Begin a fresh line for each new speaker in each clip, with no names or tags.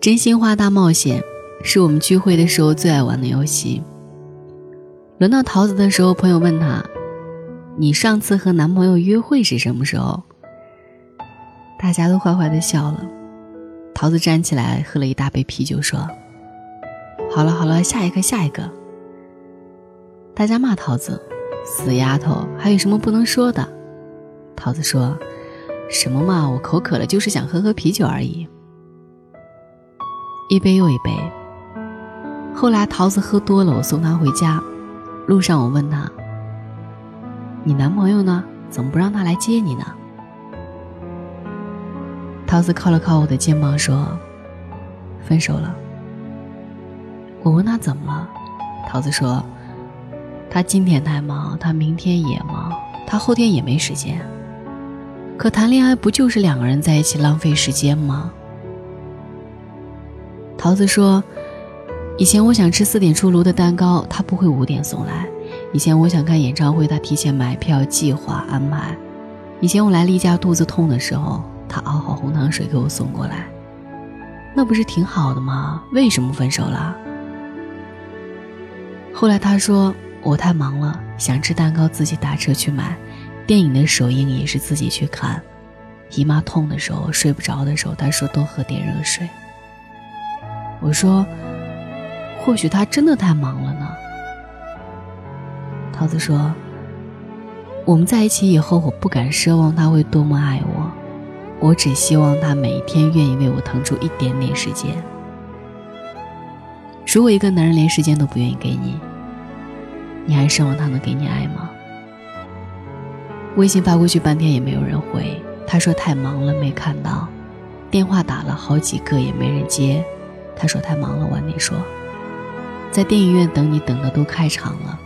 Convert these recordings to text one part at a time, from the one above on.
真心话大冒险是我们聚会的时候最爱玩的游戏。轮到桃子的时候，朋友问他：“你上次和男朋友约会是什么时候？”大家都坏坏的笑了。桃子站起来喝了一大杯啤酒，说：“好了好了，下一个下一个。”大家骂桃子：“死丫头，还有什么不能说的？”桃子说：“什么嘛，我口渴了，就是想喝喝啤酒而已。”一杯又一杯。后来桃子喝多了，我送她回家，路上我问她：“你男朋友呢？怎么不让他来接你呢？”桃子靠了靠我的肩膀说：“分手了。”我问他怎么了，桃子说：“他今天太忙，他明天也忙，他后天也没时间。可谈恋爱不就是两个人在一起浪费时间吗？”桃子说：“以前我想吃四点出炉的蛋糕，他不会五点送来；以前我想看演唱会，他提前买票、计划安排；以前我来例假肚子痛的时候。”他熬好红糖水给我送过来，那不是挺好的吗？为什么分手了？后来他说我太忙了，想吃蛋糕自己打车去买，电影的首映也是自己去看，姨妈痛的时候睡不着的时候，他说多喝点热水。我说，或许他真的太忙了呢。桃子说，我们在一起以后，我不敢奢望他会多么爱我。我只希望他每一天愿意为我腾出一点点时间。如果一个男人连时间都不愿意给你，你还奢望他能给你爱吗？微信发过去半天也没有人回，他说太忙了没看到；电话打了好几个也没人接，他说太忙了晚点说。在电影院等你等的都开场了，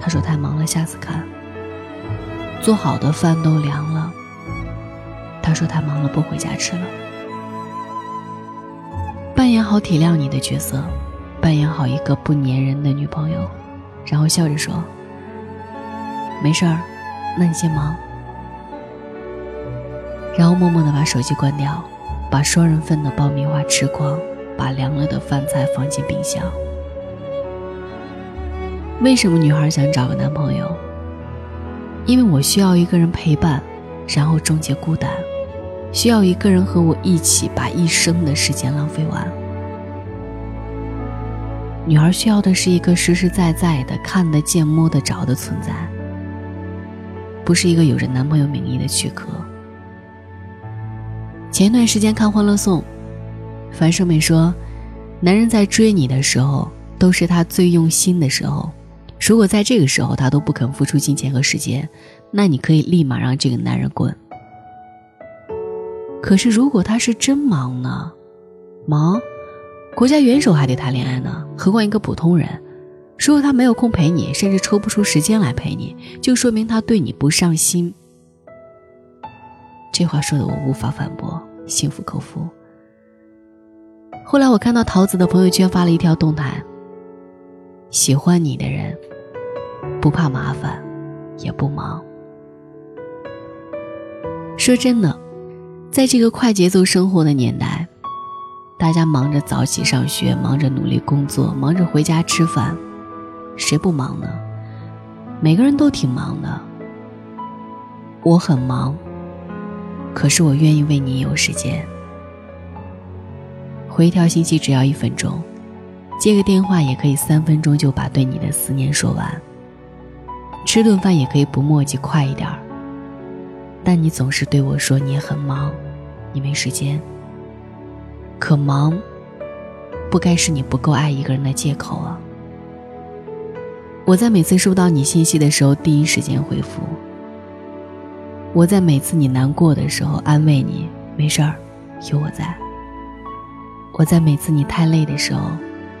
他说太忙了下次看。做好的饭都凉了。他说他忙了，不回家吃了。扮演好体谅你的角色，扮演好一个不粘人的女朋友，然后笑着说：“没事儿，那你先忙。”然后默默的把手机关掉，把双人份的爆米花吃光，把凉了的饭菜放进冰箱。为什么女孩想找个男朋友？因为我需要一个人陪伴，然后终结孤单。需要一个人和我一起把一生的时间浪费完。女孩需要的是一个实实在在的、看得见、摸得着的存在，不是一个有着男朋友名义的躯壳。前一段时间看《欢乐颂》，樊胜美说：“男人在追你的时候，都是他最用心的时候。如果在这个时候他都不肯付出金钱和时间，那你可以立马让这个男人滚。”可是，如果他是真忙呢？忙，国家元首还得谈恋爱呢，何况一个普通人？如果他没有空陪你，甚至抽不出时间来陪你，就说明他对你不上心。这话说的我无法反驳，心服口服。后来我看到桃子的朋友圈发了一条动态：喜欢你的人，不怕麻烦，也不忙。说真的。在这个快节奏生活的年代，大家忙着早起上学，忙着努力工作，忙着回家吃饭，谁不忙呢？每个人都挺忙的。我很忙，可是我愿意为你有时间。回一条信息只要一分钟，接个电话也可以三分钟就把对你的思念说完。吃顿饭也可以不墨迹，快一点儿。但你总是对我说你很忙，你没时间。可忙，不该是你不够爱一个人的借口啊！我在每次收到你信息的时候第一时间回复。我在每次你难过的时候安慰你，没事儿，有我在。我在每次你太累的时候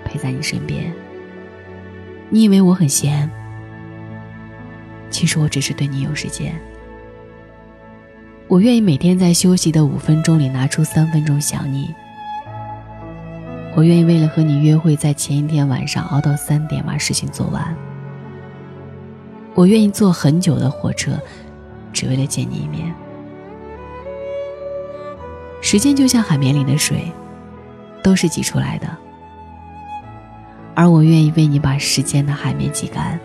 陪在你身边。你以为我很闲，其实我只是对你有时间。我愿意每天在休息的五分钟里拿出三分钟想你。我愿意为了和你约会，在前一天晚上熬到三点把事情做完。我愿意坐很久的火车，只为了见你一面。时间就像海绵里的水，都是挤出来的，而我愿意为你把时间的海绵挤干。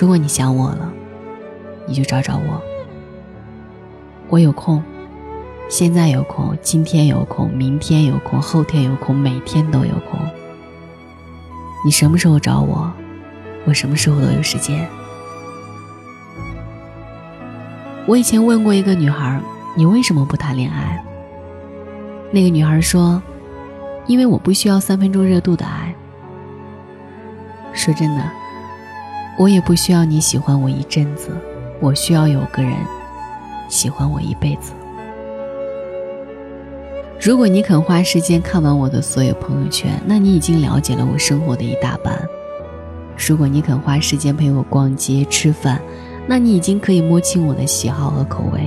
如果你想我了，你就找找我，我有空，现在有空，今天有空，明天有空，后天有空，每天都有空。你什么时候找我，我什么时候都有时间。我以前问过一个女孩：“你为什么不谈恋爱？”那个女孩说：“因为我不需要三分钟热度的爱。”说真的，我也不需要你喜欢我一阵子，我需要有个人喜欢我一辈子。如果你肯花时间看完我的所有朋友圈，那你已经了解了我生活的一大半。如果你肯花时间陪我逛街、吃饭，那你已经可以摸清我的喜好和口味。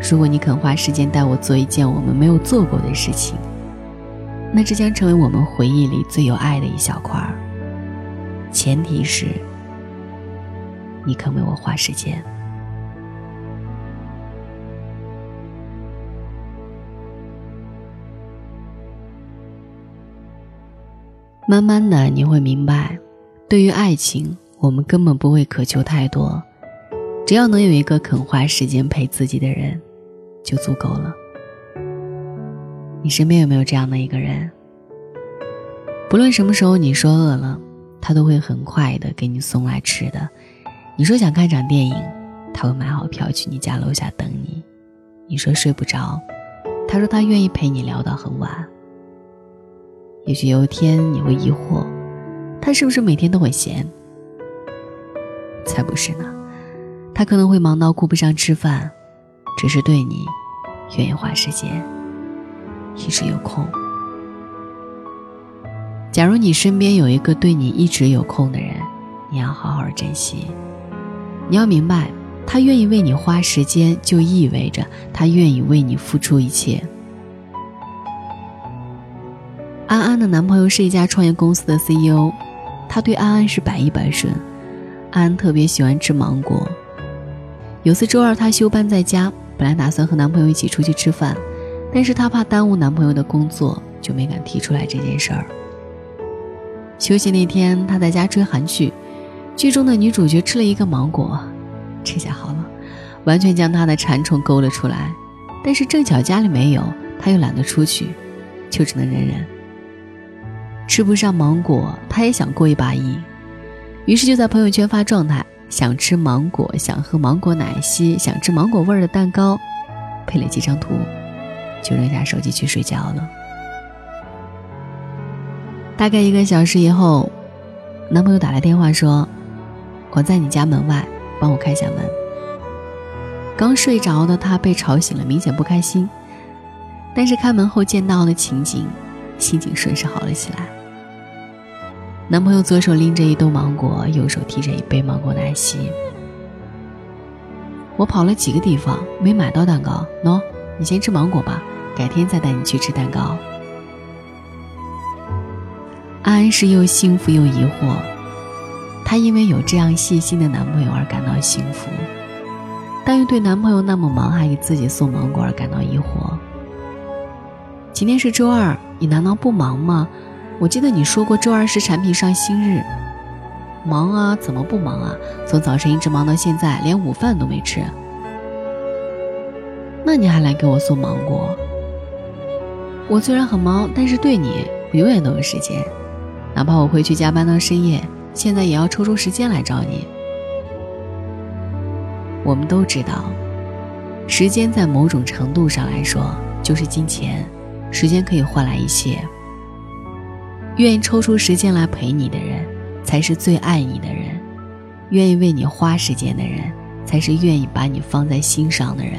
如果你肯花时间带我做一件我们没有做过的事情，那这将成为我们回忆里最有爱的一小块儿。前提是，你肯为我花时间。慢慢的，你会明白，对于爱情。我们根本不会渴求太多，只要能有一个肯花时间陪自己的人，就足够了。你身边有没有这样的一个人？不论什么时候你说饿了，他都会很快的给你送来吃的；你说想看场电影，他会买好票去你家楼下等你；你说睡不着，他说他愿意陪你聊到很晚。也许有一天你会疑惑，他是不是每天都很闲？才不是呢，他可能会忙到顾不上吃饭，只是对你愿意花时间，一直有空。假如你身边有一个对你一直有空的人，你要好好珍惜。你要明白，他愿意为你花时间，就意味着他愿意为你付出一切。安安的男朋友是一家创业公司的 CEO，他对安安是百依百顺。安安特别喜欢吃芒果。有次周二，他休班在家，本来打算和男朋友一起出去吃饭，但是她怕耽误男朋友的工作，就没敢提出来这件事儿。休息那天，她在家追韩剧，剧中的女主角吃了一个芒果，这下好了，完全将她的馋虫勾了出来。但是正巧家里没有，她又懒得出去，就只能忍忍。吃不上芒果，她也想过一把瘾。于是就在朋友圈发状态，想吃芒果，想喝芒果奶昔，想吃芒果味儿的蛋糕，配了几张图，就扔下手机去睡觉了。大概一个小时以后，男朋友打来电话说：“我在你家门外，帮我开下门。”刚睡着的他被吵醒了，明显不开心，但是开门后见到的情景，心情顺势好了起来。男朋友左手拎着一兜芒果，右手提着一杯芒果奶昔。我跑了几个地方没买到蛋糕，喏，你先吃芒果吧，改天再带你去吃蛋糕。安安是又幸福又疑惑，她因为有这样细心的男朋友而感到幸福，但又对男朋友那么忙还给自己送芒果而感到疑惑。今天是周二，你难道不忙吗？我记得你说过周二是产品上新日，忙啊，怎么不忙啊？从早晨一直忙到现在，连午饭都没吃。那你还来给我送芒果？我虽然很忙，但是对你，我永远都有时间，哪怕我回去加班到深夜，现在也要抽出时间来找你。我们都知道，时间在某种程度上来说就是金钱，时间可以换来一切。愿意抽出时间来陪你的人，才是最爱你的人；愿意为你花时间的人，才是愿意把你放在心上的人。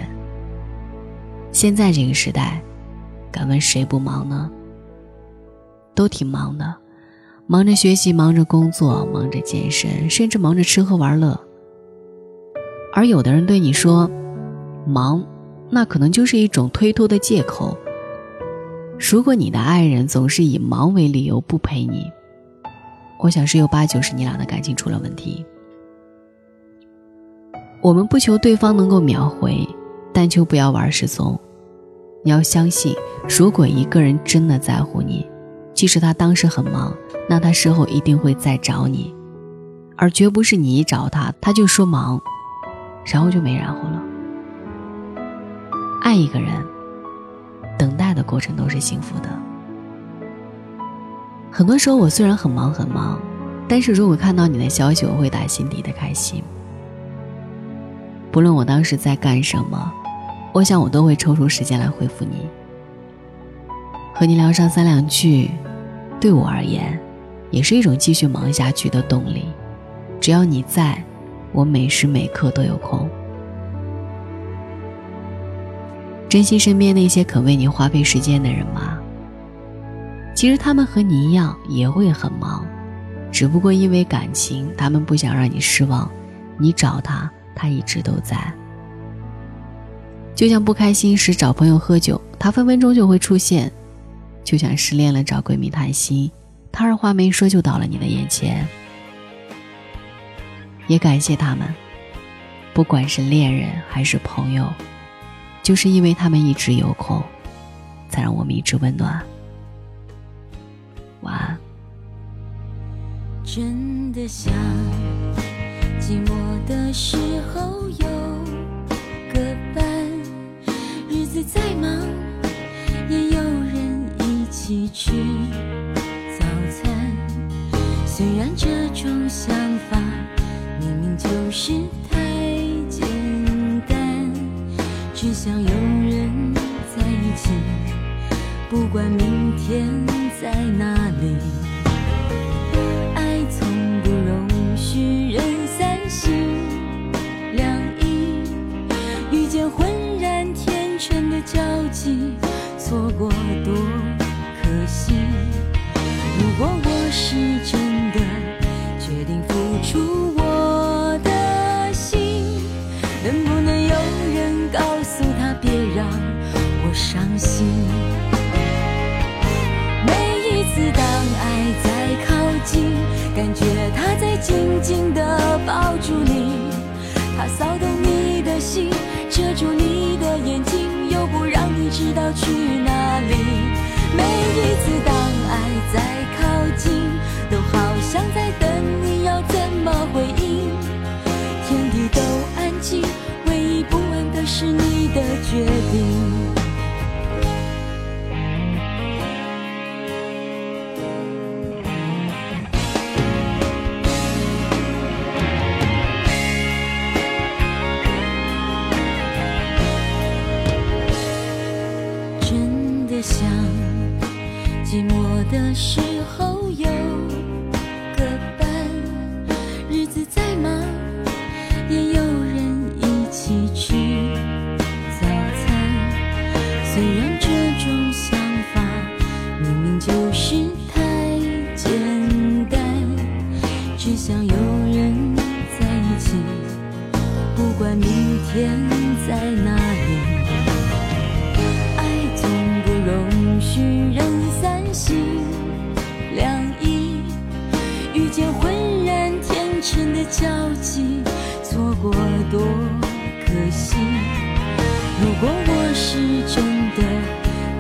现在这个时代，敢问谁不忙呢？都挺忙的，忙着学习，忙着工作，忙着健身，甚至忙着吃喝玩乐。而有的人对你说“忙”，那可能就是一种推脱的借口。如果你的爱人总是以忙为理由不陪你，我想十有八九是你俩的感情出了问题。我们不求对方能够秒回，但求不要玩失踪。你要相信，如果一个人真的在乎你，即使他当时很忙，那他事后一定会再找你，而绝不是你一找他，他就说忙，然后就没然后了。爱一个人，等待的过程都是幸福的。很多时候，我虽然很忙很忙，但是如果看到你的消息，我会打心底的开心。不论我当时在干什么，我想我都会抽出时间来回复你，和你聊上三两句，对我而言，也是一种继续忙下去的动力。只要你在，我每时每刻都有空。珍惜身边那些肯为你花费时间的人吗？其实他们和你一样也会很忙，只不过因为感情，他们不想让你失望，你找他，他一直都在。就像不开心时找朋友喝酒，他分分钟就会出现；就像失恋了找闺蜜谈心，他二话没说就到了你的眼前。也感谢他们，不管是恋人还是朋友，就是因为他们一直有空，才让我们一直温暖。晚安。
真的想寂寞的时候有个伴，日子再忙也有人一起吃早餐。虽然这种想法明明就是只想有人在一起，不管明天。在哪里？感觉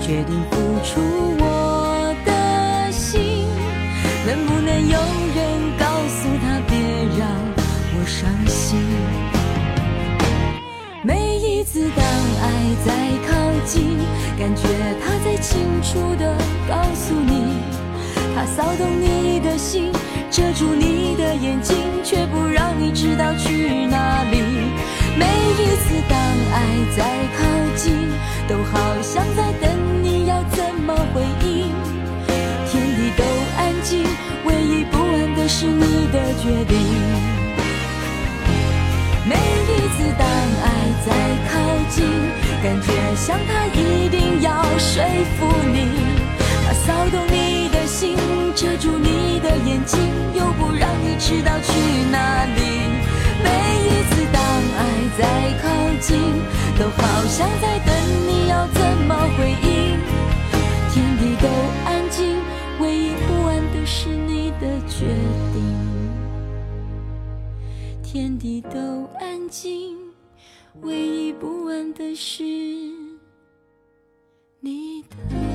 决定付出我的心，能不能有人告诉他别让我伤心？每一次当爱在靠近，感觉他在清楚的告诉你，他骚动你的心。遮住你的眼睛，却不让你知道去哪里。每一次当爱在靠近，都好像在等是你的决定。每一次当爱在靠近，感觉像他一定要说服你，他骚动你的心，遮住你的眼睛。又不让你知道去哪里？每一次当爱在靠近，都好像在等天地都安静唯一不安的是你的。